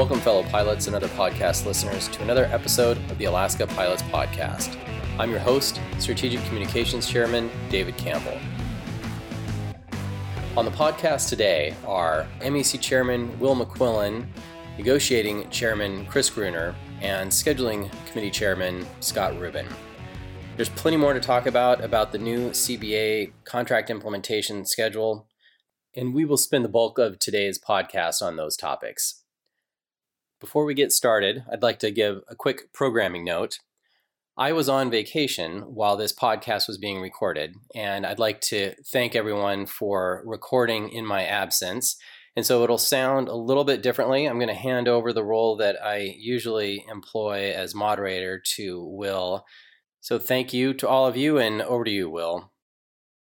Welcome, fellow pilots and other podcast listeners, to another episode of the Alaska Pilots Podcast. I'm your host, Strategic Communications Chairman David Campbell. On the podcast today are MEC Chairman Will McQuillen, Negotiating Chairman Chris Gruner, and Scheduling Committee Chairman Scott Rubin. There's plenty more to talk about about the new CBA contract implementation schedule, and we will spend the bulk of today's podcast on those topics. Before we get started, I'd like to give a quick programming note. I was on vacation while this podcast was being recorded, and I'd like to thank everyone for recording in my absence. And so it'll sound a little bit differently. I'm going to hand over the role that I usually employ as moderator to Will. So thank you to all of you, and over to you, Will.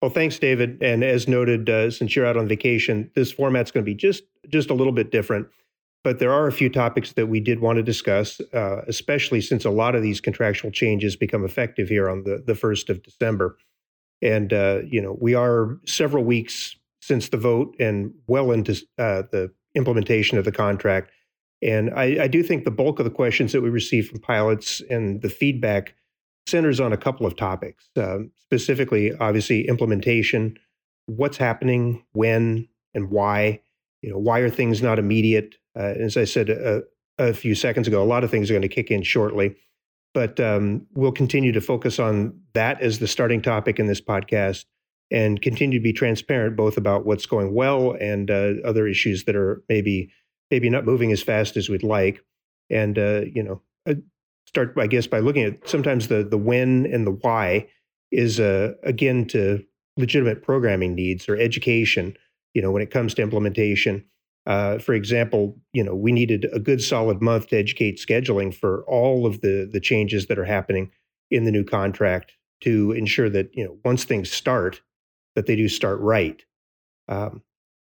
Well, thanks, David. And as noted, uh, since you're out on vacation, this format's going to be just just a little bit different. But there are a few topics that we did want to discuss, uh, especially since a lot of these contractual changes become effective here on the, the 1st of December. And, uh, you know, we are several weeks since the vote and well into uh, the implementation of the contract. And I, I, do think the bulk of the questions that we receive from pilots and the feedback centers on a couple of topics, um, specifically, obviously, implementation, what's happening, when, and why. You know, why are things not immediate? Uh, as I said a, a, few seconds ago, a lot of things are going to kick in shortly. But um, we'll continue to focus on that as the starting topic in this podcast and continue to be transparent both about what's going well and uh, other issues that are maybe maybe not moving as fast as we'd like. And uh, you know, uh, start I guess by looking at sometimes the the when and the why is uh, again to legitimate programming needs or education. You know, when it comes to implementation, uh, for example, you know, we needed a good solid month to educate scheduling for all of the the changes that are happening in the new contract to ensure that you know once things start, that they do start right. Um,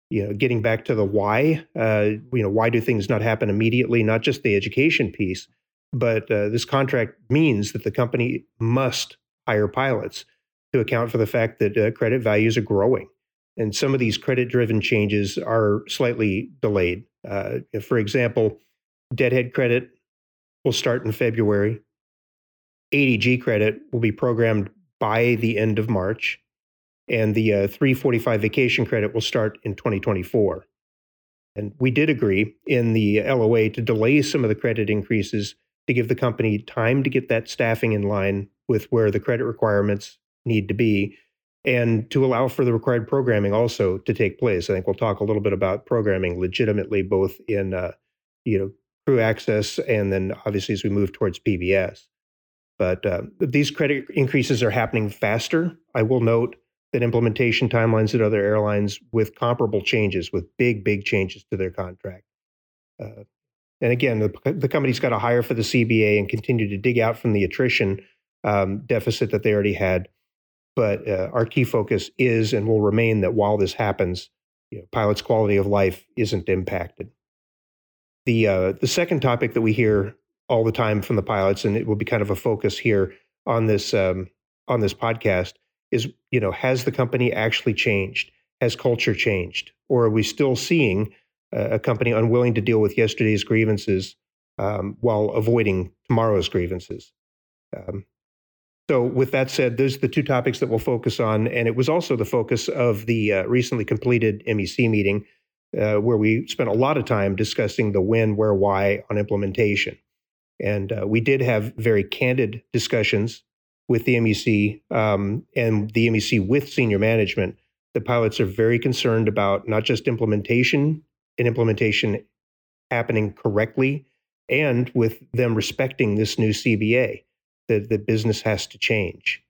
you know, getting back to the why, uh, you know, why do things not happen immediately? Not just the education piece, but uh, this contract means that the company must hire pilots to account for the fact that uh, credit values are growing and some of these credit driven changes are slightly delayed. Uh, for example, deadhead credit will start in February. ADG credit will be programmed by the end of March, and the uh, 345 vacation credit will start in 2024. And we did agree in the LOA to delay some of the credit increases to give the company time to get that staffing in line with where the credit requirements need to be and to allow for the required programming also to take place. I think we'll talk a little bit about programming legitimately, both in uh, you know crew access and then obviously as we move towards PBS. But uh, these credit increases are happening faster. I will note that implementation timelines at other airlines with comparable changes, with big, big changes to their contract. Uh, and again, the, the company's got to hire for the CBA and continue to dig out from the attrition um, deficit that they already had but uh, our key focus is and will remain that while this happens, you know, pilots' quality of life isn't impacted. The uh, the second topic that we hear all the time from the pilots, and it will be kind of a focus here on this um, on this podcast, is you know has the company actually changed? Has culture changed, or are we still seeing a company unwilling to deal with yesterday's grievances um, while avoiding tomorrow's grievances? Um, so, with that said, those are the two topics that we'll focus on. And it was also the focus of the uh, recently completed MEC meeting, uh, where we spent a lot of time discussing the when, where, why on implementation. And uh, we did have very candid discussions with the MEC um, and the MEC with senior management. The pilots are very concerned about not just implementation and implementation happening correctly, and with them respecting this new CBA that the business has to change.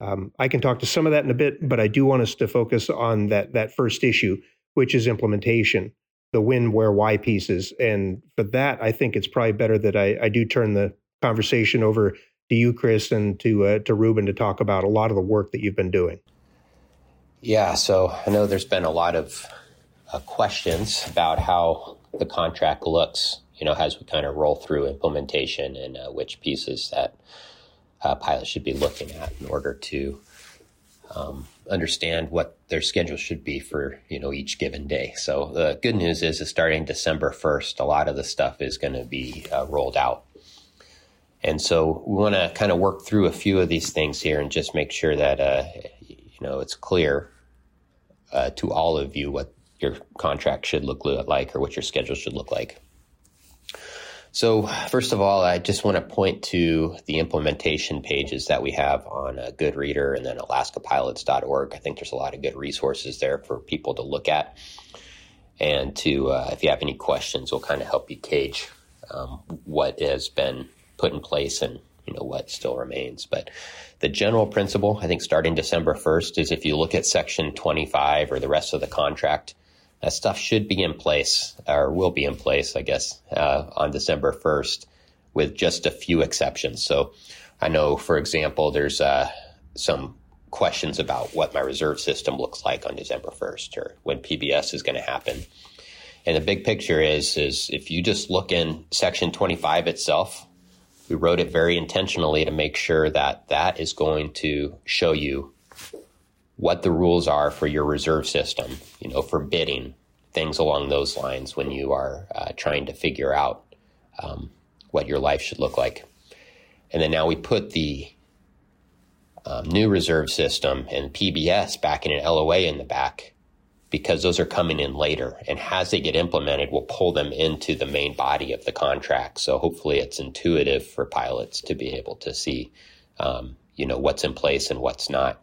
Um, I can talk to some of that in a bit, but I do want us to focus on that that first issue, which is implementation, the when, where, why pieces. And for that, I think it's probably better that I, I do turn the conversation over to you, Chris, and to uh, to Rubin to talk about a lot of the work that you've been doing. Yeah, so I know there's been a lot of uh, questions about how the contract looks, you know, as we kind of roll through implementation and uh, which pieces that uh, pilots should be looking at in order to um, understand what their schedule should be for you know each given day. So the good news is, is starting December first, a lot of the stuff is going to be uh, rolled out. And so we want to kind of work through a few of these things here and just make sure that uh, you know it's clear uh, to all of you what your contract should look like or what your schedule should look like. So, first of all, I just want to point to the implementation pages that we have on uh, Goodreader and then alaskapilots.org. I think there's a lot of good resources there for people to look at. And to, uh, if you have any questions, we'll kind of help you gauge um, what has been put in place and you know what still remains. But the general principle, I think, starting December 1st, is if you look at Section 25 or the rest of the contract, that stuff should be in place or will be in place, I guess, uh, on December 1st with just a few exceptions. So I know, for example, there's uh, some questions about what my reserve system looks like on December 1st or when PBS is going to happen. And the big picture is, is if you just look in section 25 itself, we wrote it very intentionally to make sure that that is going to show you what the rules are for your reserve system, you know, for bidding, things along those lines when you are uh, trying to figure out um, what your life should look like. And then now we put the um, new reserve system and PBS back in an LOA in the back because those are coming in later. And as they get implemented, we'll pull them into the main body of the contract. So hopefully it's intuitive for pilots to be able to see, um, you know, what's in place and what's not.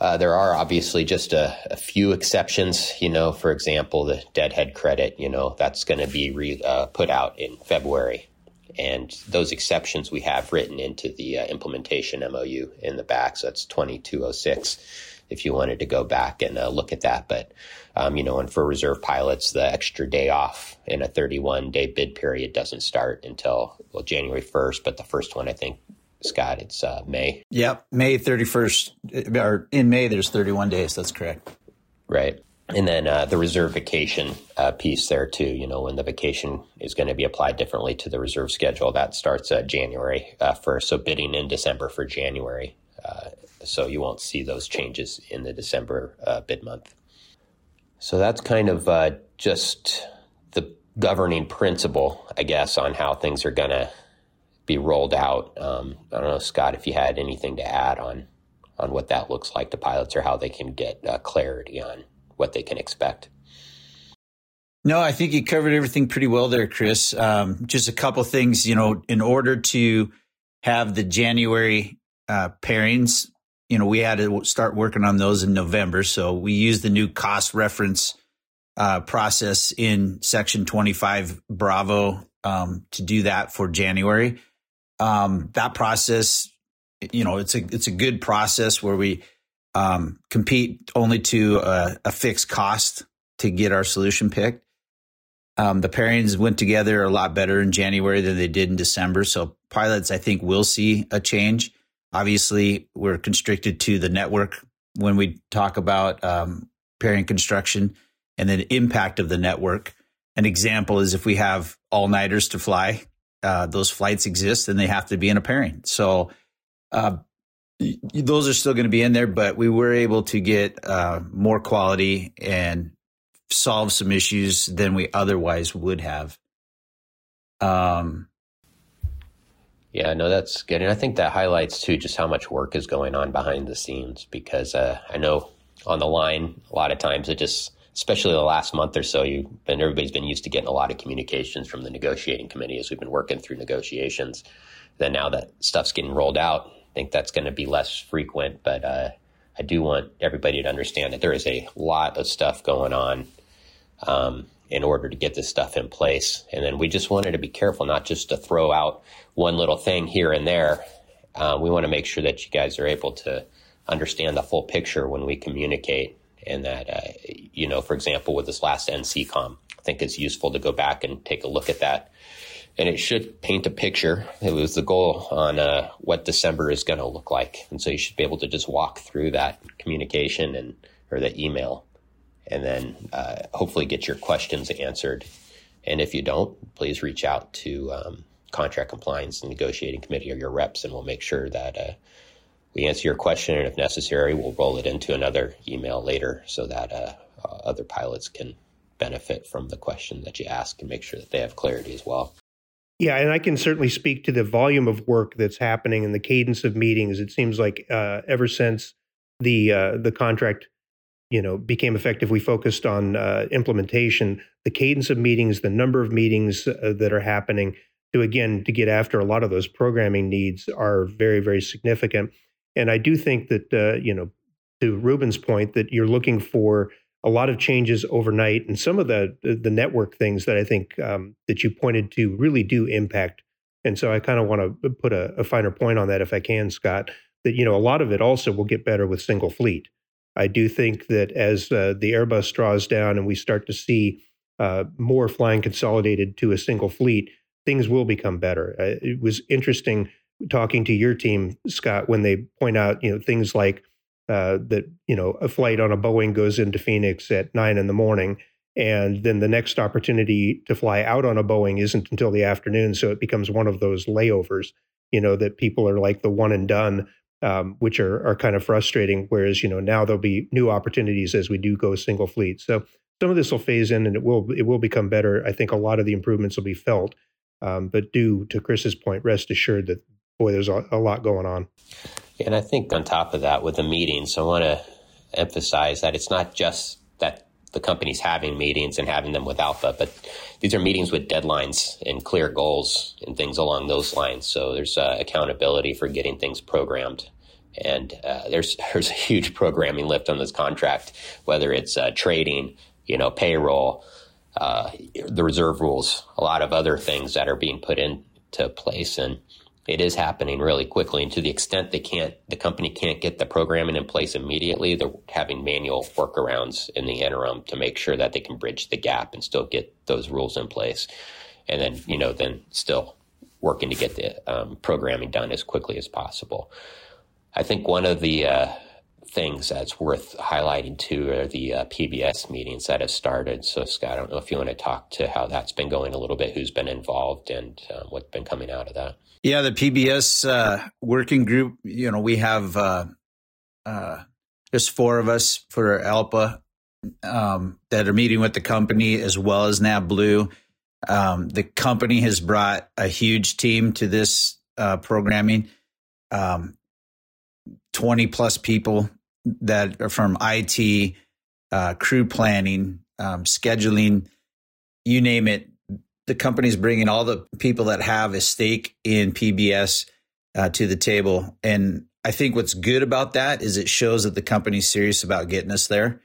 Uh, there are obviously just a, a, few exceptions. You know, for example, the deadhead credit. You know, that's going to be re, uh, put out in February, and those exceptions we have written into the uh, implementation MOU in the back. So that's twenty two oh six. If you wanted to go back and uh, look at that, but um, you know, and for reserve pilots, the extra day off in a 31 day bid period doesn't start until well January 1st, but the first one I think Scott, it's uh, May. Yep, May 31st, or in May, there's 31 days. That's correct. Right. And then uh, the reserve vacation uh, piece there too. You know, when the vacation is going to be applied differently to the reserve schedule, that starts uh, January uh, first. So bidding in December for January. Uh, so you won't see those changes in the December uh, bid month. So that's kind of just the governing principle, I guess, on how things are going to be rolled out. Um, I don't know, Scott, if you had anything to add on on what that looks like to pilots or how they can get uh, clarity on what they can expect. No, I think you covered everything pretty well there, Chris. Um, just a couple things, you know, in order to have the January uh, pairings, you know, we had to start working on those in November. So we used the new cost reference uh, process in Section 25 Bravo um, to do that for January um, that process, you know, it's a it's a good process where we um, compete only to a, a, fixed cost to get our solution picked. Um, the pairings went together a lot better in January than they did in December. So pilots, I think, will see a change. Obviously, we're constricted to the network when we talk about um, pairing construction and then impact of the network. An example is if we have all nighters to fly, uh, those flights exist and they have to be in a pairing. So uh, those are still going to be in there, but we were able to get uh, more quality and solve some issues than we otherwise would have. Um, yeah, no, that's good. And I think that highlights too just how much work is going on behind the scenes because uh, I know on the line, a lot of times it just especially the last month or so, you've been everybody's been used to getting a lot of communications from the negotiating committee as we've been working through negotiations. Then now that stuff's getting rolled out, I think that's going to be less frequent. But uh, I do want everybody to understand that there is a lot of stuff going on um, in order to get this stuff in place. And then we just wanted to be careful not just to throw out one little thing here and there. Uh, we want to make sure that you guys are able to understand the full picture when we communicate and that, uh, you know, for example, with this last NCCOM, I think it's useful to go back and take a look at that. And it should paint a picture. It was the goal on uh, what December is going to look like. And so you should be able to just walk through that communication and or the email and then uh, hopefully get your questions answered. And if you don't, please reach out to um, contract compliance and negotiating committee or your reps, and we'll make sure that uh, we answer your question, and if necessary, we'll roll it into another email later so that uh, uh, other pilots can benefit from the question that you ask and make sure that they have clarity as well. Yeah, and I can certainly speak to the volume of work that's happening and the cadence of meetings. It seems like uh, ever since the uh, the contract, you know, became effective, we focused on uh, implementation. The cadence of meetings, the number of meetings uh, that are happening to again to get after a lot of those programming needs are very very significant. And I do think that uh, you know, to Rubin's point, that you're looking for a lot of changes overnight, and some of the the network things that I think um, that you pointed to really do impact. And so I kind of want to put a, a, finer point on that, if I can, Scott. That you know a lot of it also will get better with single fleet. I do think that as uh, the Airbus draws down and we start to see uh, more flying consolidated to a single fleet, things will become better. Uh, it was interesting talking to your team, Scott, when they point out you know things like uh, that you know a flight on a Boeing goes into Phoenix at nine in the morning, and then the next opportunity to fly out on a Boeing isn't until the afternoon, so it becomes one of those layovers. You know that people are like the one and done, um, which are are kind of frustrating. Whereas you know now there'll be new opportunities as we do go single fleet. So some of this will phase in, and it will it will become better. I think a lot of the improvements will be felt. Um, but do to Chris's point, rest assured that boy, there's a, a lot going on. And I think on top of that, with the meetings, I want to emphasize that it's not just that the company's having meetings and having them with ALPA, but these are meetings with deadlines and clear goals and things along those lines. So there's uh, accountability for getting things programmed. And uh, there's there's a huge programming lift on this contract, whether it's uh, trading, you know, payroll, uh, the reserve rules, a lot of other things that are being put into place. And it is happening really quickly. And to the extent they can't, the company can't get the programming in place immediately, they're having manual workarounds in the interim to make sure that they can bridge the gap and still get those rules in place. And then, you know, then still working to get the um, programming done as quickly as possible. I think one of the uh, things that's worth highlighting too are the uh, PBS meetings that have started. So, Scott, I don't know if you want to talk to how that's been going a little bit, who's been involved, and uh, what's been coming out of that. Yeah, the PBS uh, working group. You know, we have uh, uh, there's four of us for ALPA um, that are meeting with the company as well as NavBlue. Um, the company has brought a huge team to this uh, programming. Um, 20 plus people that are from IT, uh, crew planning, um, scheduling, you name it. The company's bringing all the people that have a stake in PBS uh, to the table. And I think what's good about that is it shows that the company's serious about getting us there.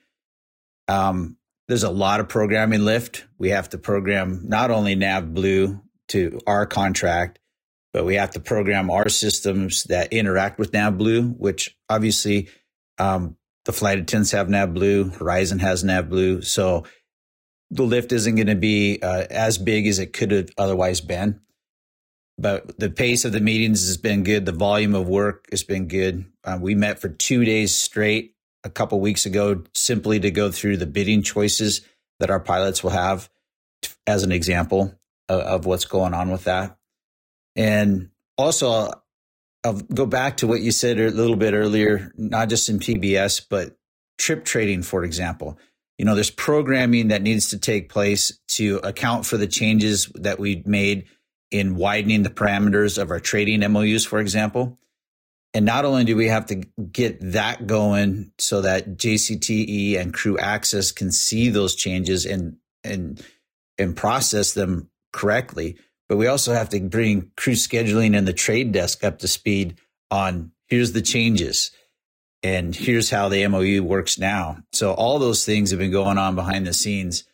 Um, there's a lot of programming lift. We have to program not only NavBlue to our contract, but we have to program our systems that interact with NavBlue, which obviously um, the flight attendants have NavBlue, Horizon has NavBlue. So the lift isn't going to be uh, as big as it could have otherwise been. But the pace of the meetings has been good. The volume of work has been good. Uh, we met for two days straight a couple weeks ago simply to go through the bidding choices that our pilots will have as an example of, of what's going on with that. And also, I'll go back to what you said a little bit earlier, not just in PBS, but trip trading, for example. You know, there's programming that needs to take place to account for the changes that we made in widening the parameters of our trading MOUs, for example. And not only do we have to get that going so that JCTE and crew access can see those changes and and and process them correctly, but we also have to bring crew scheduling and the trade desk up to speed on here's the changes and here's how the MOU works now. So all those things have been going on behind the scenes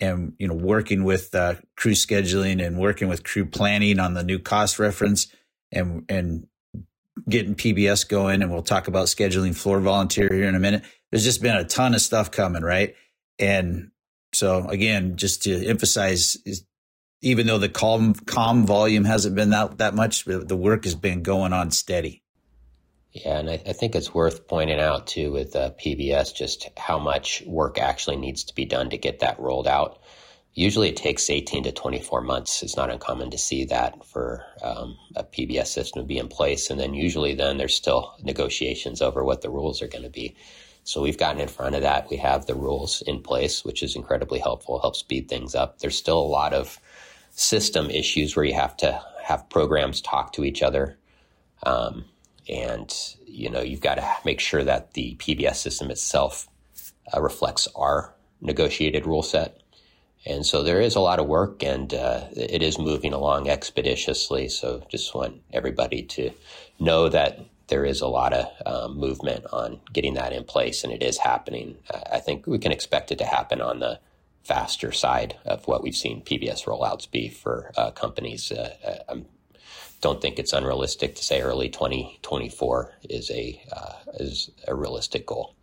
and you know working with uh, crew scheduling and working with crew planning on the new cost reference and and getting PBS going and we'll talk about scheduling floor volunteer here in a minute. There's just been a ton of stuff coming, right? And so again, just to emphasize even though the calm calm volume hasn't been that that much, the work has been going on steady. Yeah, and I, I think it's worth pointing out too with uh, PBS just how much work actually needs to be done to get that rolled out. Usually it takes 18 to 24 months. It's not uncommon to see that for um, a PBS system to be in place. And then usually then there's still negotiations over what the rules are going to be. So we've gotten in front of that. We have the rules in place, which is incredibly helpful, helps speed things up. There's still a lot of system issues where you have to have programs talk to each other. Um, and, you know, you've got to make sure that the PBS system itself uh, reflects our negotiated rule set. And so there is a lot of work and uh, it is moving along expeditiously. So just want everybody to know that there is a lot of um, movement on getting that in place and it is happening. I think we can expect it to happen on the faster side of what we've seen PBS rollouts be for uh, companies. Uh, I uh, don't think it's unrealistic to say early 2024 is a uh, is a realistic goal.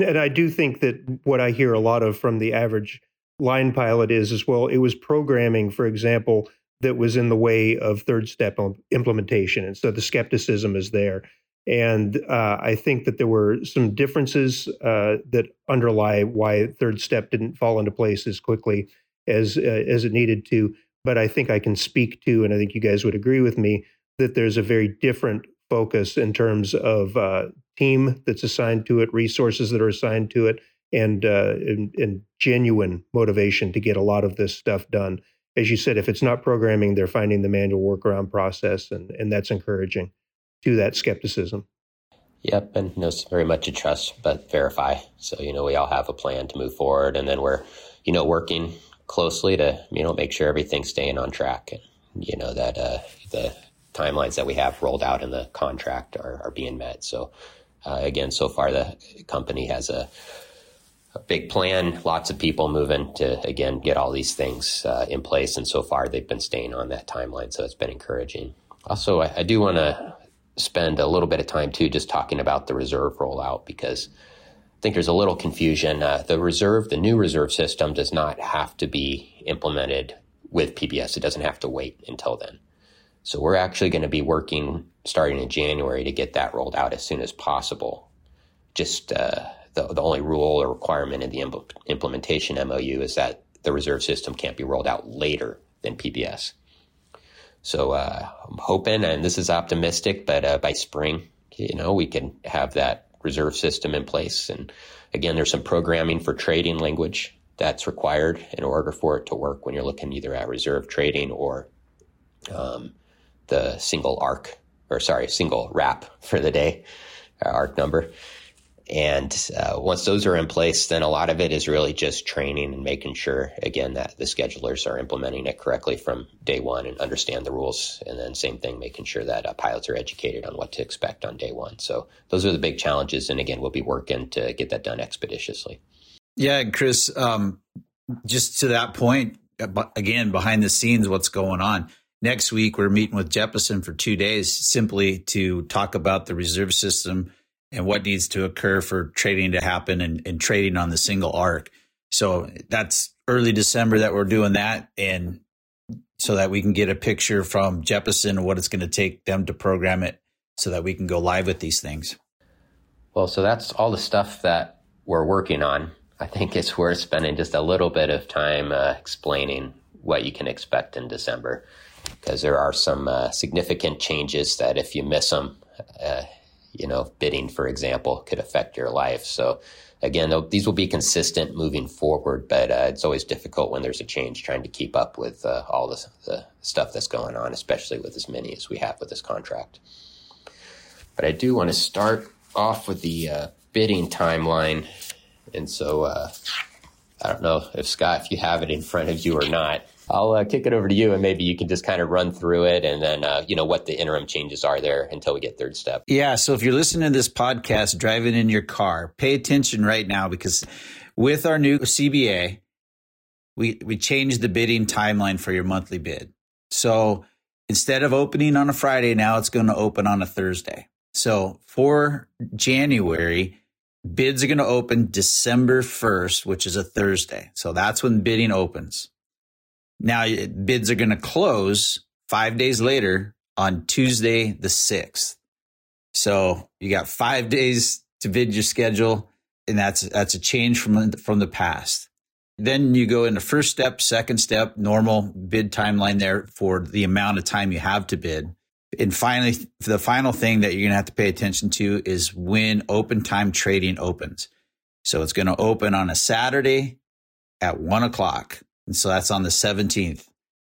And I do think that what I hear a lot of from the average line pilot is as well, it was programming, for example, that was in the way of third step implementation. And so the skepticism is there. And uh, I think that there were some differences uh, that underlie why third step didn't fall into place as quickly as uh, as it needed to. But I think I can speak to, and I think you guys would agree with me, that there's a very different focus in terms of uh, team that's assigned to it, resources that are assigned to it, and, uh, and, and genuine motivation to get a lot of this stuff done. As you said, if it's not programming, they're finding the manual workaround process, and and that's encouraging to that skepticism. Yep, and you know, it's very much a trust but verify. So you know, we all have a plan to move forward, and then we're you know working closely to you know make sure everything's staying on track, and you know that uh, the timelines that we have rolled out in the contract are, are being met. So uh, again, so far the company has a a big plan, lots of people moving to again get all these things uh, in place, and so far they've been staying on that timeline, so it's been encouraging. Also, I, I do want to spend a little bit of time too just talking about the reserve rollout because I think there's a little confusion. Uh, the reserve, the new reserve system, does not have to be implemented with PBS. It doesn't have to wait until then. So we're actually going to be working starting in January to get that rolled out as soon as possible. Just uh, the, the only rule or requirement in the impl- implementation MOU is that the reserve system can't be rolled out later than PBS. So uh, I'm hoping, and this is optimistic, but uh, by spring, you know, we can have that reserve system in place. And again, there's some programming for trading language that's required in order for it to work when you're looking either at reserve trading or um, the single arc, or sorry, single wrap for the day, uh, arc number. And uh, once those are in place, then a lot of it is really just training and making sure, again, that the schedulers are implementing it correctly from day one and understand the rules. And then same thing, making sure that uh, pilots are educated on what to expect on day one. So those are the big challenges. And again, we'll be working to get that done expeditiously. Yeah, Chris, um, just to that point, again, behind the scenes, what's going on. Next week, we're meeting with Jeppesen for two days simply to talk about the reserve system and what needs to occur for trading to happen and, and trading on the single arc. So that's early December that we're doing that. And so that we can get a picture from Jeppesen what it's going to take them to program it so that we can go live with these things. Well, so that's all the stuff that we're working on. I think it's worth spending just a little bit of time uh, explaining what you can expect in December because there are some uh, significant changes that if you miss them, uh, you know, bidding, for example, could affect your life. So again, these will be consistent moving forward, but uh, it's always difficult when there's a change trying to keep up with uh, all the, the stuff that's going on, especially with as many as we have with this contract. But I do want to start off with the uh, bidding timeline. And so uh, I don't know if Scott, if you have it in front of you or not. I'll uh, kick it over to you, and maybe you can just kind of run through it, and then uh, you know what the interim changes are there until we get third step. Yeah. So if you're listening to this podcast driving in your car, pay attention right now because with our new CBA, we we changed the bidding timeline for your monthly bid. So instead of opening on a Friday, now it's going to open on a Thursday. So for January, bids are going to open December 1st, which is a Thursday. So that's when bidding opens. Now bids are going to close five days later on Tuesday, the 6th. So you got five days to bid your schedule. And that's, that's a change from, from the past. then you go into first step, second step, normal bid timeline there for the amount of time you have to bid. And finally, the final thing that you're going to have to pay attention to is when open time trading opens. So it's going to open on a Saturday at one o'clock. And so that's on the 17th,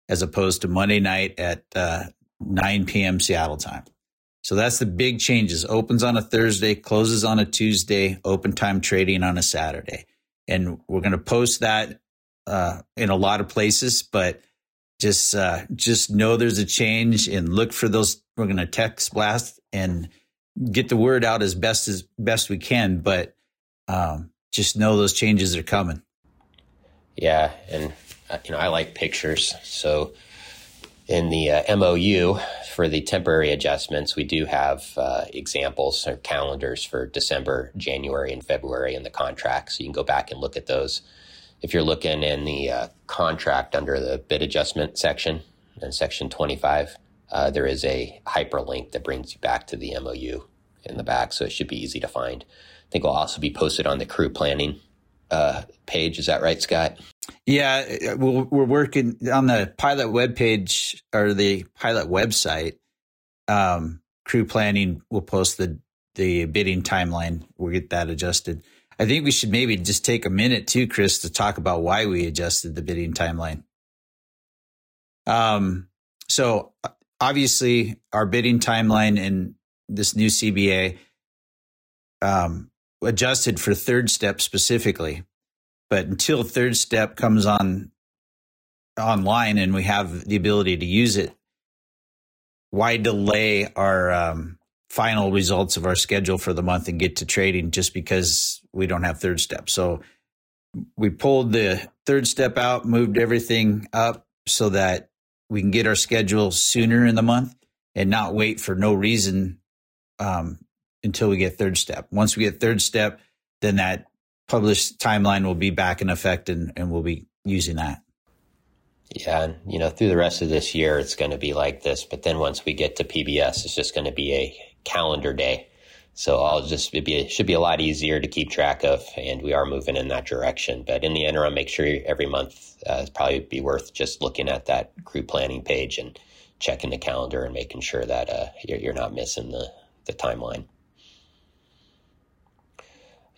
as opposed to Monday night at uh, 9 p.m. Seattle time. So that's the big changes. Opens on a Thursday, closes on a Tuesday, open time trading on a Saturday. And we're going to post that uh, in a lot of places, but just uh, just know there's a change and look for those. We're going to text blast and get the word out as best as best we can, but um, just know those changes are coming. Yeah, and you know I like pictures, so in the uh, MOU for the temporary adjustments, we do have uh, examples or calendars for December, January, and February in the contract. So you can go back and look at those. If you're looking in the uh, contract under the bid adjustment section in section 25, uh, there is a hyperlink that brings you back to the MOU in the back. So it should be easy to find. I think will also be posted on the crew planning uh, page. Is that right, Scott? Yeah, we're, working on the pilot webpage or the pilot website. Um, crew planning will post the the bidding timeline. We'll get that adjusted. I think we should maybe just take a minute too, Chris, to talk about why we adjusted the bidding timeline. Um, so obviously, our bidding timeline in this new CBA um, adjusted for third step specifically. But until third step comes on online and we have the ability to use it, why delay our um, final results of our schedule for the month and get to trading just because we don't have third step? So we pulled the third step out, moved everything up so that we can get our schedule sooner in the month and not wait for no reason um, until we get third step. Once we get third step, then that published timeline will be back in effect and, and we'll be using that. Yeah, and you know, through the rest of this year, it's going to be like this. But then once we get to PBS, it's just going to be a calendar day. So I'll just it be it should be a lot easier to keep track of, and we are moving in that direction. But in the interim, make sure every month uh, it's probably be worth just looking at that crew planning page and checking the calendar and making sure that uh, you're, you're not missing the the timeline.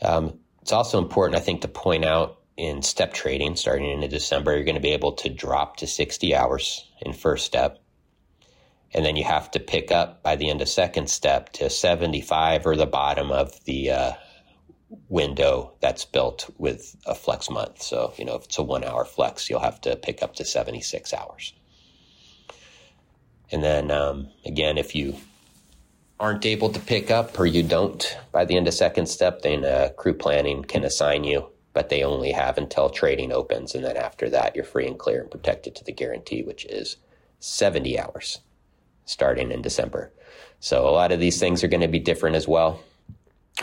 Um, it's also important, I think, to point out in step trading starting in December, you're going to be able to drop to 60 hours in first step. And then you have to pick up by the end of second step to 75 or the bottom of the uh, window that's built with a flex month. So, you know, if it's a one hour flex, you'll have to pick up to 76 hours. And then um, again, if you aren't able to pick up or you don't by the end of second step, then uh, crew planning can assign you, but they only have until trading opens. And then after that, you're free and clear and protected to the guarantee, which is 70 hours starting in December. So a lot of these things are going to be different as well.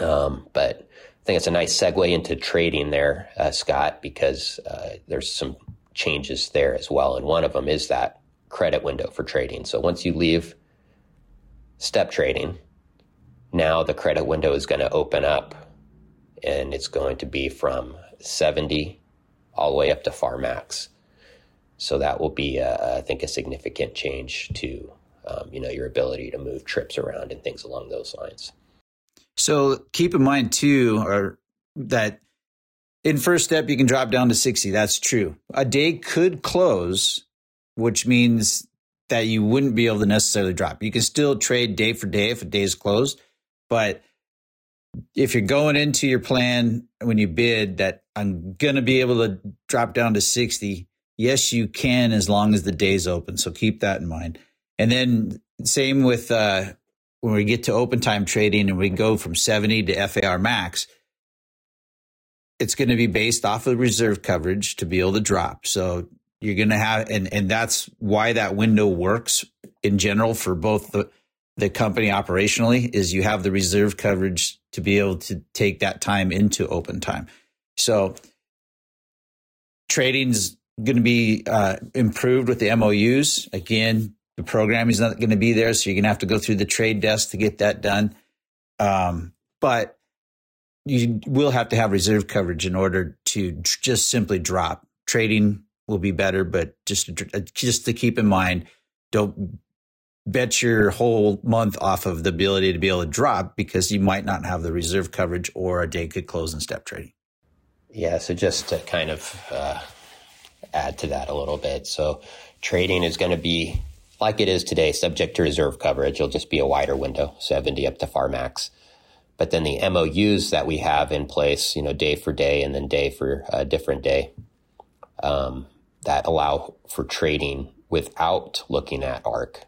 Um, but I think it's a nice segue into trading there, uh, Scott, because uh, there's some changes there as well. And one of them is that credit window for trading. So once you leave step trading, now the credit window is going to open up and it's going to be from 70 all the way up to far max. So that will be, uh, I think, a significant change to um, you know your ability to move trips around and things along those lines. So keep in mind too, or that in first step you can drop down to 60. That's true. A day could close, which means that you wouldn't be able to necessarily drop. You can still trade day for day if a day is closed, but if you're going into your plan when you bid that I'm going to be able to drop down to 60, yes, you can as long as the day's open. So keep that in mind. And then same with uh, when we get to open time trading and we go from 70 to FAR max, it's going to be based off of reserve coverage to be able to drop. So you're going to have, and, and that's why that window works in general for both the, the company operationally is you have the reserve coverage to be able to take that time into open time. So trading's going to be uh, improved with the MOUs. Again, the programming is not going to be there, so you're going to have to go through the trade desk to get that done. Um, but you will have to have reserve coverage in order to just simply drop. Trading will be better, but just to, just to keep in mind, don't bet your whole month off of the ability to be able to drop because you might not have the reserve coverage or a day could close in step trading. Yeah, so just to kind of uh, add to that a little bit. So trading is going to be like it is today, subject to reserve coverage. It'll just be a wider window, 70 up to far max. But then the MOUs that we have in place, you know, day for day and then day for a different day, um, that allow for trading without looking at ARC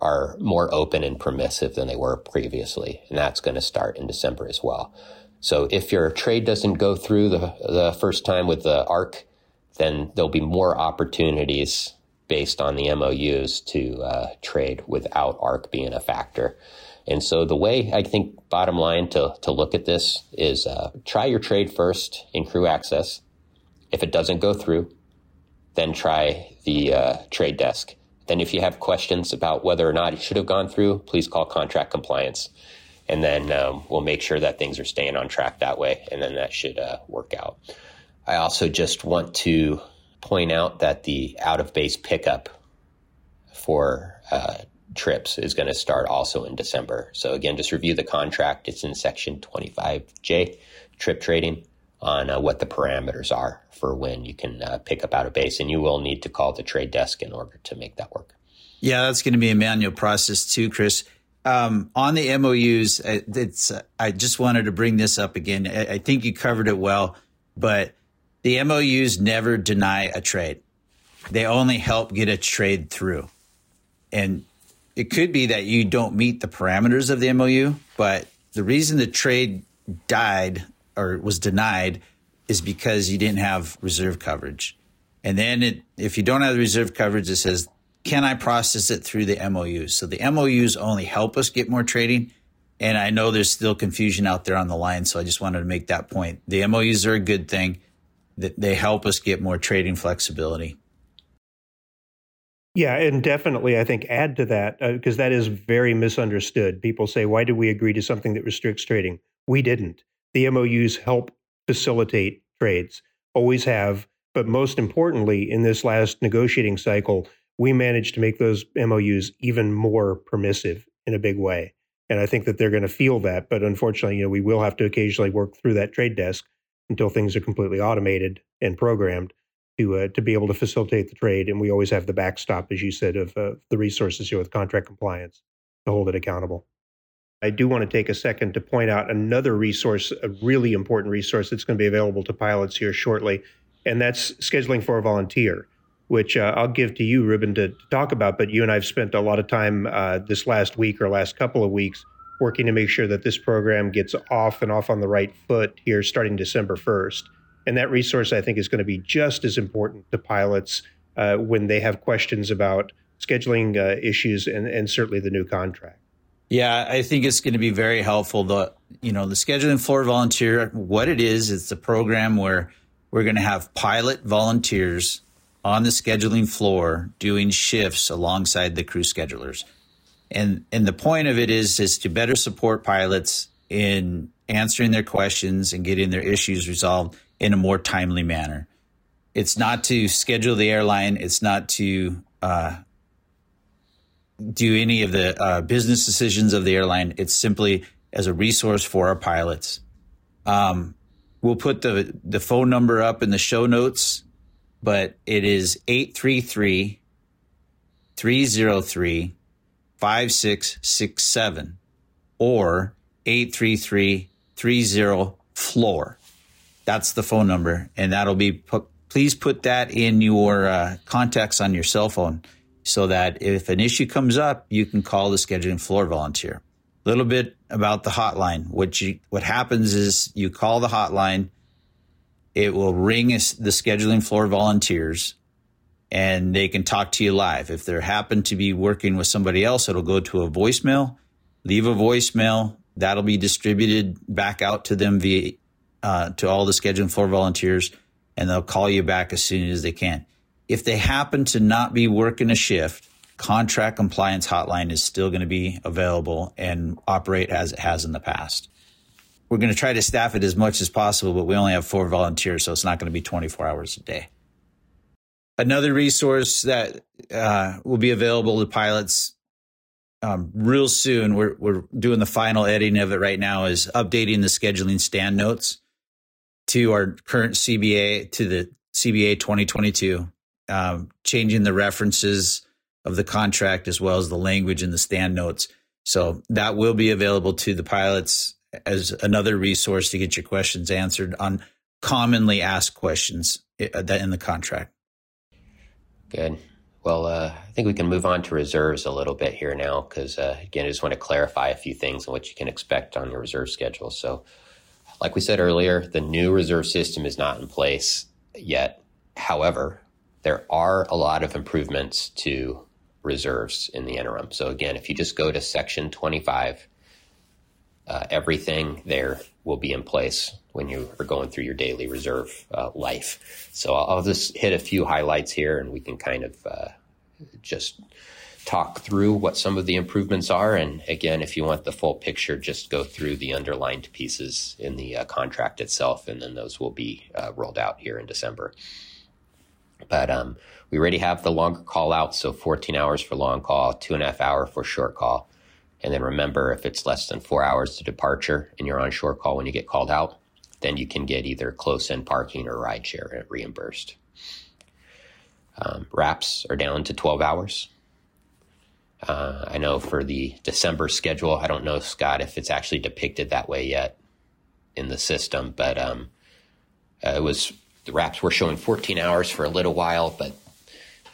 are more open and permissive than they were previously. And that's going to start in December as well. So if your trade doesn't go through the, the first time with the ARC, then there'll be more opportunities based on the MOUs to uh, trade without ARC being a factor. And so the way I think bottom line to, to look at this is uh, try your trade first in crew access. If it doesn't go through, then try the uh, trade desk. Then if you have questions about whether or not it should have gone through, please call contract compliance. And then um, we'll make sure that things are staying on track that way. And then that should uh, work out. I also just want to point out that the out of base pickup for uh, trips is going to start also in December. So again, just review the contract. It's in section 25J, trip trading, on uh, what the parameters are for when you can uh, pick up out of base. And you will need to call the trade desk in order to make that work. Yeah, that's going to be a manual process too, Chris. Um, on the MOUs, it's, I just wanted to bring this up again. I, I think you covered it well, but the MOUs never deny a trade. They only help get a trade through. And it could be that you don't meet the parameters of the MOU, but the reason the trade died or was denied is because you didn't have reserve coverage. And then it, if you don't have the reserve coverage, it says, can I process it through the MOUs? So the MOUs only help us get more trading. And I know there's still confusion out there on the line. So I just wanted to make that point. The MOUs are a good thing that they help us get more trading flexibility. Yeah, and definitely, I think add to that because uh, that is very misunderstood. People say, "Why did we agree to something that restricts trading?" We didn't. The MOUs help facilitate trades, always have. But most importantly, in this last negotiating cycle, we managed to make those MOUs even more permissive in a big way. And I think that they're going to feel that. But unfortunately, you know, we will have to occasionally work through that trade desk until things are completely automated and programmed to uh, to be able to facilitate the trade. And we always have the backstop, as you said, of uh, the resources here with contract compliance to hold it accountable. I do want to take a second to point out another resource, a really important resource that's going to be available to pilots here shortly, and that's scheduling for a volunteer, which uh, I'll give to you, Rubin, to, to, talk about. But you and I have spent a lot of time uh, this last week or last couple of weeks working to make sure that this program gets off and off on the right foot here starting December 1st. And that resource, I think, is going to be just as important to pilots uh, when they have questions about scheduling uh, issues and, and certainly the new contract. Yeah, I think it's going to be very helpful. The you know the scheduling floor volunteer, what it is, it's a program where we're going to have pilot volunteers on the scheduling floor doing shifts alongside the crew schedulers, and and the point of it is is to better support pilots in answering their questions and getting their issues resolved in a more timely manner. It's not to schedule the airline. It's not to uh, do any of the uh, business decisions of the airline. It's simply as a resource for our pilots. Um, we'll put the, the phone number up in the show notes, but it is 833 303 5667 or 833 30 floor. That's the phone number, and that'll be put, please put that in your uh, contacts on your cell phone so that if an issue comes up, you can call the scheduling floor volunteer. A little bit about the hotline. What you what happens is you call the hotline, it will ring the scheduling floor volunteers and they can talk to you live. If they happen to be working with somebody else, it'll go to a voicemail. Leave a voicemail. That'll be distributed back out to them via uh, to all the scheduling floor volunteers, and they'll call you back as soon as they can. If they happen to not be working a shift, contract compliance hotline is still going to be available and operate as it has in the past. we're going to try to staff it as much as possible, but we only have four volunteers, so it's not going to be 24 hours a day. Another resource that uh, will be available to pilots um, real soon. We're we're doing the final editing of it right now. Is updating the scheduling stand notes to our current CBA to the CBA 2022, um, changing the references of the contract as well as the language in the Stan notes. So that will be available to the pilots as another resource to get your questions answered on commonly asked questions uh, in the contract. Good. Well, uh, I think we can move on to reserves a little bit here now because, uh, again, I just want to clarify a few things on what you can expect on your reserve schedule. So, like we said earlier, the new reserve system is not in place yet. However, there are a lot of improvements to reserves in the interim. So, again, if you just go to section 25, uh, everything there will be in place when you are going through your daily reserve uh, life. So I'll, I'll, just hit a few highlights here and we can kind of uh, just talk through what some of the improvements are. And again, if you want the full picture, just go through the underlined pieces in the uh, contract itself, and then those will be uh, rolled out here in December. But um, we already have the longer call out, so 14 hours for long call, two and a half hour for short call. And then remember, if it's less than four hours to departure and you're on short call when you get called out, then you can get either close in parking or ride share reimbursed. Um, wraps are down to 12 hours. Uh, I know for the December schedule, I don't know, Scott, if it's actually depicted that way yet in the system, but um, uh, it was the wraps were showing 14 hours for a little while, but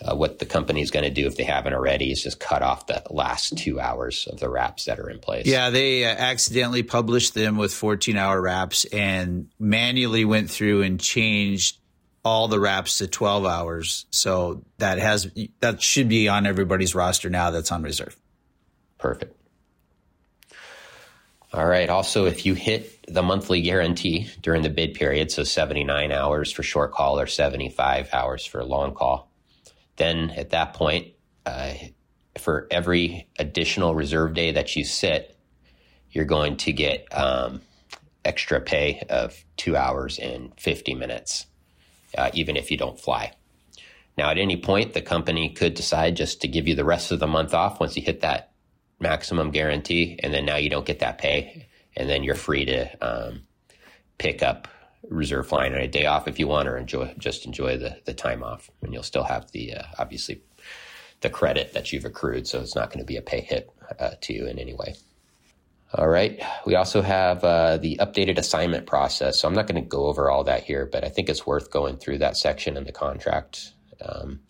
uh, what the company is going to do if they haven't already is just cut off the last two hours of the wraps that are in place. Yeah, they uh, accidentally published them with 14 hour wraps and manually went through and changed all the wraps to 12 hours. So that has that should be on everybody's roster now that's on reserve. Perfect. All right. Also, if you hit the monthly guarantee during the bid period, so 79 hours for short call or 75 hours for long call, then at that point, uh, for every additional reserve day that you sit, you're going to get um, extra pay of two hours and 50 minutes, uh, even if you don't fly. Now, at any point, the company could decide just to give you the rest of the month off once you hit that maximum guarantee, and then now you don't get that pay, and then you're free to um, pick up reserve flying on a day off if you want, or enjoy just enjoy the the time off, and you'll still have the uh, obviously the credit that you've accrued, so it's not going to be a pay hit uh, to you in any way. All right. We also have uh, the updated assignment process. So I'm not going to go over all that here, but I think it's worth going through that section in the contract. Um,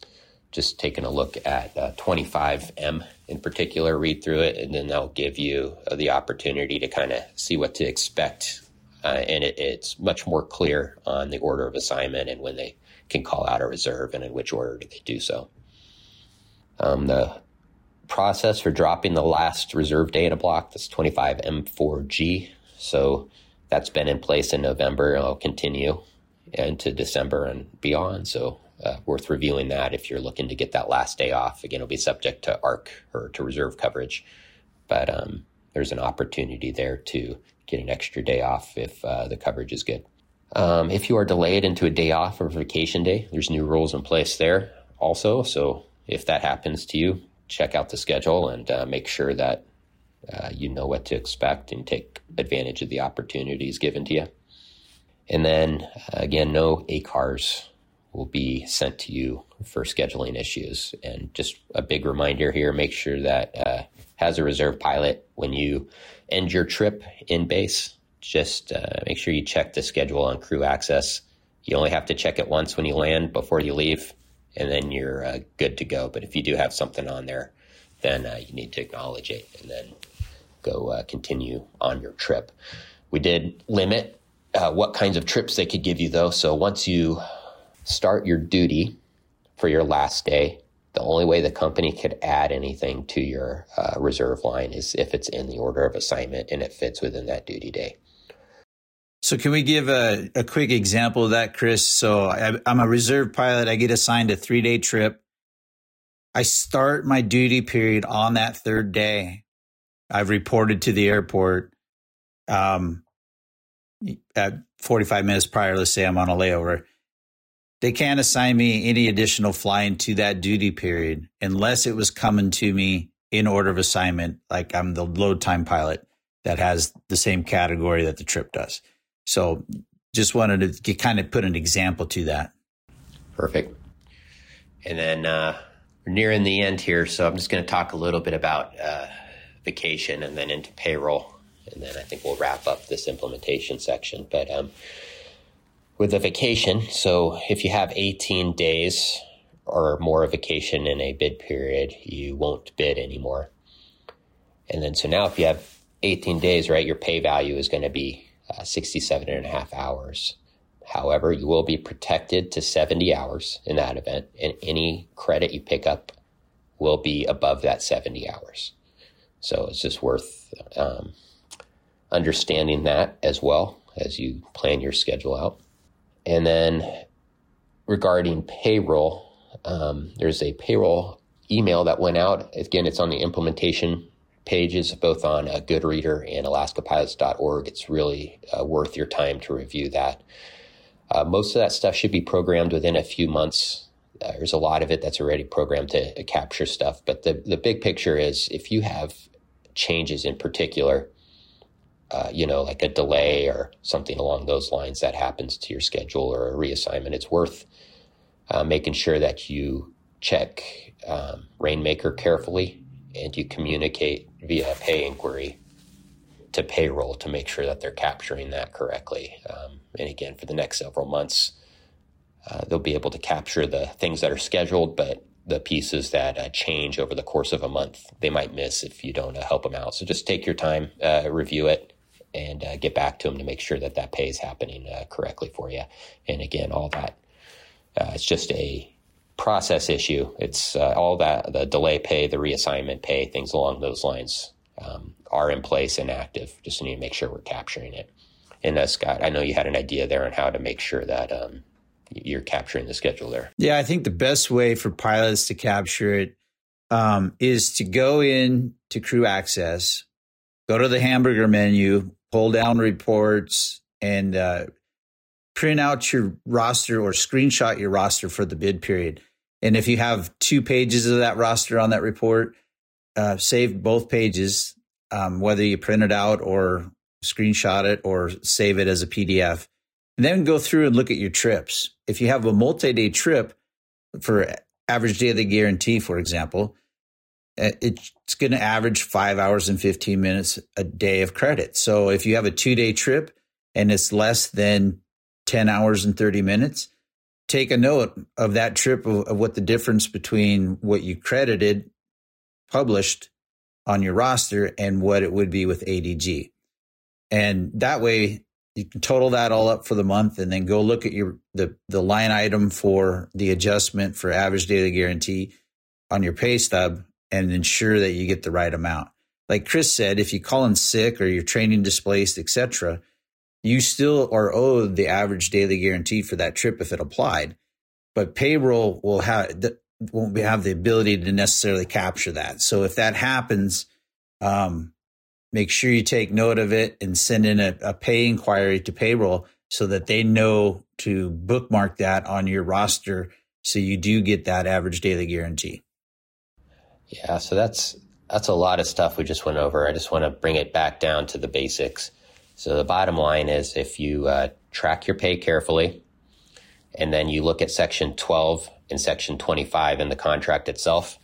just taking a look at uh, 25M in particular, read through it, and then they'll give you uh, the opportunity to kind of see what to expect uh, and it, it's much more clear on the order of assignment and when they can call out a reserve and in which order do they do so. Um, the process for dropping the last reserve day in a block, that's 25M4G. So that's been in place in November and will continue into December and beyond. So uh, worth reviewing that if you're looking to get that last day off. Again, it'll be subject to ARC or to reserve coverage, but um, there's an opportunity there to get an extra day off if uh, the coverage is good. Um, if you are delayed into a day off or vacation day, there's new rules in place there also. So if that happens to you, check out the schedule and uh, make sure that uh, you know what to expect and take advantage of the opportunities given to you. And then uh, again, no ACARS will be sent to you for scheduling issues. And just a big reminder here: make sure that uh, has a reserve pilot when you end your trip in base. Just uh, make sure you check the schedule on crew access. You only have to check it once when you land before you leave, and then you're uh, good to go. But if you do have something on there, then uh, you need to acknowledge it and then go uh, continue on your trip. We did limit uh, what kinds of trips they could give you, though. So once you start your duty for your last day, the only way the company could add anything to your uh, reserve line is if it's in the order of assignment and it fits within that duty day. So, can we give a, a quick example of that, Chris? So, I, I'm a reserve pilot. I get assigned a three day trip. I start my duty period on that third day. I've reported to the airport. Um, at 45 minutes prior, let's say I'm on a layover, they can't assign me any additional flying to that duty period unless it was coming to me in order of assignment, like I'm the low time pilot that has the same category that the trip does. So just wanted to get, kind of put an example to that. Perfect. And then uh, we're nearing the end here, so I'm just going to talk a little bit about uh, vacation and then into payroll, and then I think we'll wrap up this implementation section. But um, with a vacation, so if you have 18 days or more of vacation in a bid period, you won't bid anymore. And then so now if you have 18 days, right, your pay value is going to be uh, 67 and a half hours. However, you will be protected to 70 hours in that event, and any credit you pick up will be above that 70 hours. So it's just worth um, understanding that as well as you plan your schedule out. And then regarding payroll, um, there's a payroll email that went out. Again, it's on the implementation pages, both on uh, Goodreader and alaskapilots.org. It's really uh, worth your time to review that. Uh, most of that stuff should be programmed within a few months. Uh, there's a lot of it that's already programmed to, capture stuff, but the, the big picture is if you have changes in particular, uh, you know, like a delay or something along those lines that happens to your schedule or a reassignment, it's worth uh, making sure that you check um, Rainmaker carefully and you communicate via pay inquiry to payroll to make sure that they're capturing that correctly. Um, and again, for the next several months, uh, they'll be able to capture the things that are scheduled, but the pieces that uh, change over the course of a month, they might miss if you don't uh, help them out. So just take your time, uh, review it, and uh, get back to them to make sure that that pay is happening uh, correctly for you. And again, all that, it's just a process issue. It's all that, the delay pay, the reassignment pay, things along those lines um, are in place and active. Just need to make sure we're capturing it. And uh, Scott, I know you had an idea there on how to make sure that um, you're capturing the schedule there. Yeah, I think the best way for pilots to capture it um, is to go in to crew access, go to the hamburger menu, pull down reports, and uh, print out your roster or screenshot your roster for the bid period. And if you have two pages of that roster on that report, uh, save both pages, um, whether you print it out or screenshot it or save it as a PDF. And then go through and look at your trips. If you have a multi day trip for average daily guarantee, for example, Uh, it's going to average five hours and 15 minutes a day of credit. So if you have a two day trip and it's less than 10 hours and 30 minutes, take a note of that trip of, of what the difference between what you credited published on your roster and what it would be with ADG. And that way you can total that all up for the month and then go look at your the the line item for the adjustment for average daily guarantee on your pay stub and ensure that you get the right amount. Like Chris said, if you call in sick or you're training displaced, etc., you still are owed the average daily guarantee for that trip if it applied. But payroll will have won't have the ability to necessarily capture that. So if that happens, um, make sure you take note of it and send in a, a pay inquiry to payroll so that they know to bookmark that on your roster so you do get that average daily guarantee. Yeah, so that's that's a lot of stuff we just went over. I just want to bring it back down to the basics. So the bottom line is if you uh, track your pay carefully and then you look at section 12 and section 25 in the contract itself,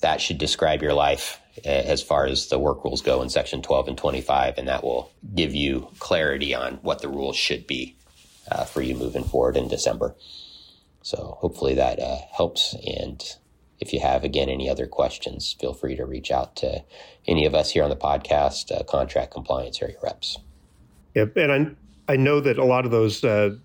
that should describe your life eh, as far as the work rules go in section 12 and 25, and that will give you clarity on what the rules should be uh, for you moving forward in December. So hopefully that uh, helps. And if you have, again, any other questions, feel free to reach out to any of us here on the podcast, uh, contract compliance area reps. Yep. And I, I know that a lot of those uh,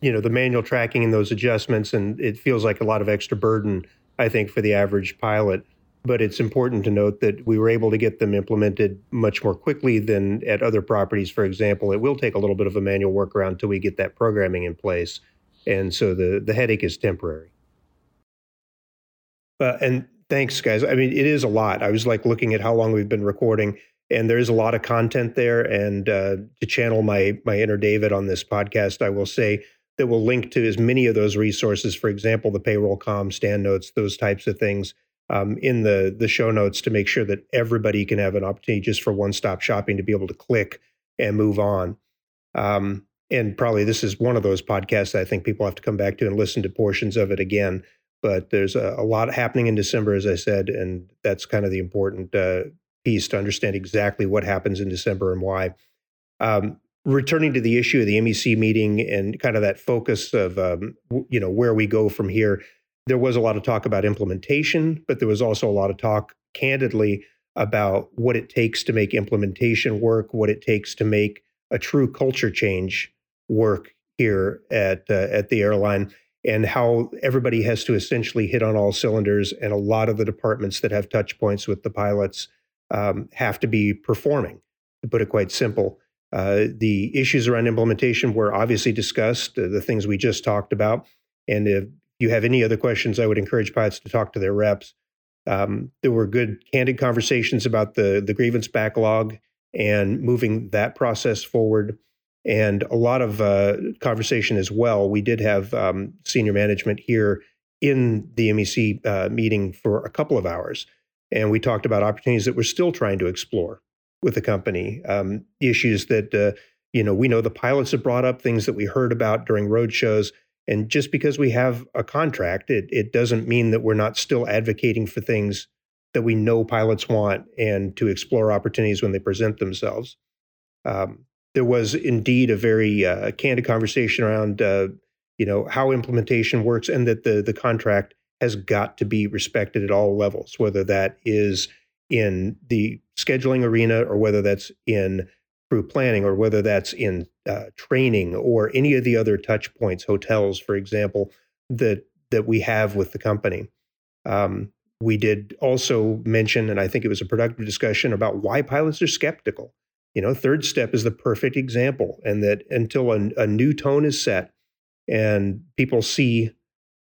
you know the manual tracking and those adjustments and it feels like a lot of extra burden i think for the average pilot but it's important to note that we were able to get them implemented much more quickly than at other properties for example it will take a little bit of a manual workaround until we get that programming in place and so the the headache is temporary uh, and thanks guys i mean it is a lot i was like looking at how long we've been recording and there is a lot of content there. And uh, to channel my my inner David on this podcast, I will say that we'll link to as many of those resources. For example, the payroll com Stan notes, those types of things. Um, in the the show notes to make sure that everybody can have an opportunity just for one stop shopping to be able to click and move on. Um, and probably this is one of those podcasts I think people have to come back to and listen to portions of it again. But there's a, a lot happening in December, as I said, and that's kind of the important uh, piece to understand exactly what happens in December and why. Um, returning to the issue of the MEC meeting and kind of that focus of um, you know where we go from here, there was a lot of talk about implementation, but there was also a lot of talk, candidly, about what it takes to make implementation work, what it takes to make a true culture change work here at uh, at the airline and how everybody has to essentially hit on all cylinders and a lot of the departments that have touch points with the pilots um, have to be performing, to put it quite simple. Uh, the issues around implementation were obviously discussed, uh, the things we just talked about. And if you have any other questions, I would encourage pilots to talk to their reps. Um, there were good, candid conversations about the, the grievance backlog and moving that process forward. And a lot of uh, conversation as well. We did have um, senior management here in the MEC uh, meeting for a couple of hours and we talked about opportunities that we're still trying to explore with the company, um, issues that uh, you know we know the pilots have brought up, things that we heard about during road shows. And just because we have a contract, it, it doesn't mean that we're not still advocating for things that we know pilots want and to explore opportunities when they present themselves. Um, there was indeed a very uh, candid conversation around, uh, you know, how implementation works and that the the contract has got to be respected at all levels, whether that is in the scheduling arena or whether that's in crew planning or whether that's in uh, training or any of the other touch points, hotels, for example, that that we have with the company. Um, we did also mention, and I think it was a productive discussion about why pilots are skeptical. You know, third step is the perfect example, and that until a, a new tone is set and people see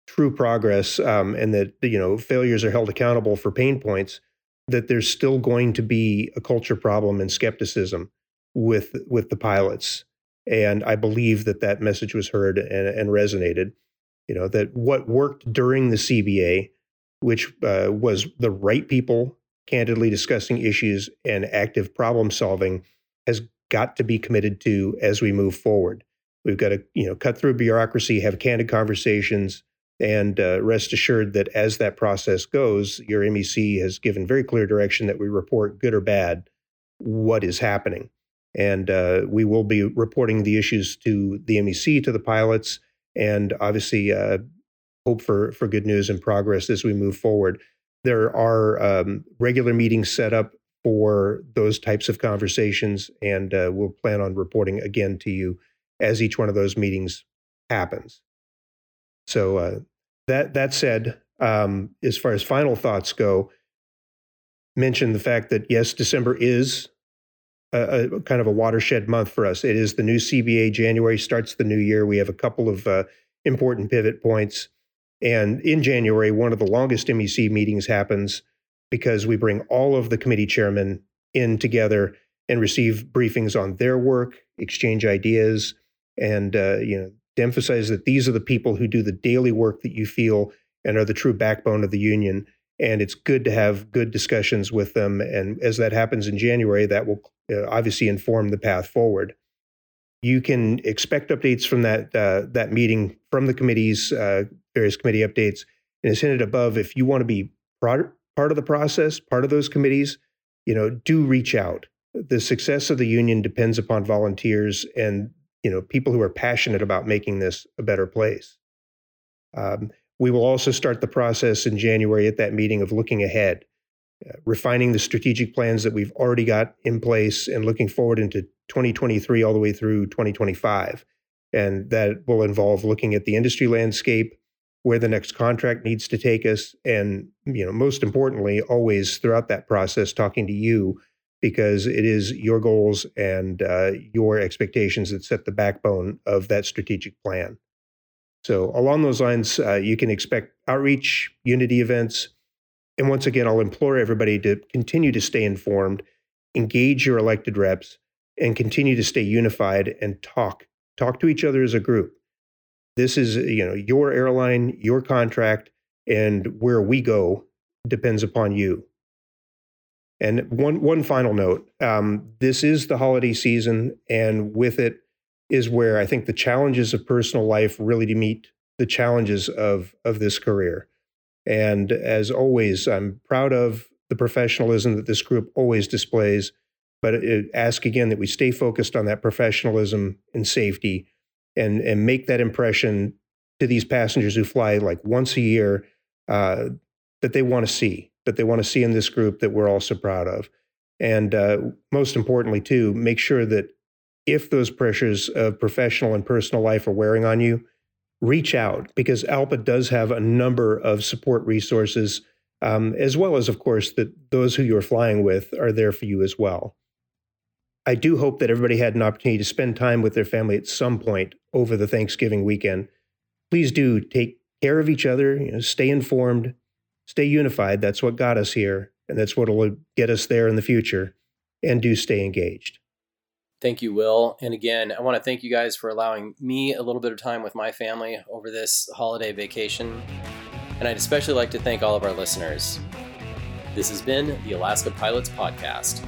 true progress um, and that you know failures are held accountable for pain points that there's still going to be a culture problem and skepticism with with the pilots. And i believe that that message was heard and, and resonated. You know that what worked during the cba which uh, was the right people candidly discussing issues and active problem solving has got to be committed to as we move forward we've got to you know cut through bureaucracy have candid conversations and uh, rest assured that as that process goes, your MEC has given very clear direction that we report good or bad what is happening. And uh, we will be reporting the issues to the MEC, to the pilots, and obviously uh, hope for, for good news and progress as we move forward. There are um, regular meetings set up for those types of conversations, and uh, we'll plan on reporting again to you as each one of those meetings happens. So uh, that that said, um, as far as final thoughts go, mention the fact that yes, December is a, a, kind of a watershed month for us. It is the new CBA. January starts the new year. We have a couple of uh, important pivot points, and in January, one of the longest MEC meetings happens because we bring all of the committee chairmen in together and receive briefings on their work, exchange ideas, and uh, you know to emphasize that these are the people who do the daily work that you feel and are the true backbone of the union. And it's good to have good discussions with them. And as that happens in January, that will uh, obviously inform the path forward. You can expect updates from that uh, that meeting from the committees, uh, various committee updates. And as hinted above, if you want to be part of the process, part of those committees, you know, do reach out. The success of the union depends upon volunteers, and you know people who are passionate about making this a better place. Um, we will also start the process in January at that meeting of looking ahead, uh, refining the strategic plans that we've already got in place, and looking forward into 2023 all the way through 2025. And that will involve looking at the industry landscape, where the next contract needs to take us, and you know most importantly, always throughout that process, talking to you because it is your goals and uh, your expectations that set the backbone of that strategic plan. So, along those lines, uh, you can expect outreach, unity events. And once again, I'll implore everybody to continue to stay informed. engage your elected reps, and continue to stay unified and talk. Talk to each other as a group. This is, you know, your airline, your contract, and where we go depends upon you. And one one final note: um, this is the holiday season, and with it is where I think the challenges of personal life really to meet the challenges of of this career. And as always, I'm proud of the professionalism that this group always displays. But it, ask again that we stay focused on that professionalism and safety, and and make that impression to these passengers who fly like once a year uh, that they want to see that they want to see in this group that we're all so proud of. And uh, most importantly, too, make sure that if those pressures of professional and personal life are wearing on you, reach out because ALPA does have a number of support resources, um, as well as, of course, that those who you're flying with are there for you as well. I do hope that everybody had an opportunity to spend time with their family at some point over the Thanksgiving weekend. Please do take care of each other, you know, stay informed, stay unified. That's what got us here, and that's what will get us there in the future. And do stay engaged. Thank you, Will. And again, I want to thank you guys for allowing me a little bit of time with my family over this holiday vacation. And I'd especially like to thank all of our listeners. This has been the Alaska Pilots Podcast.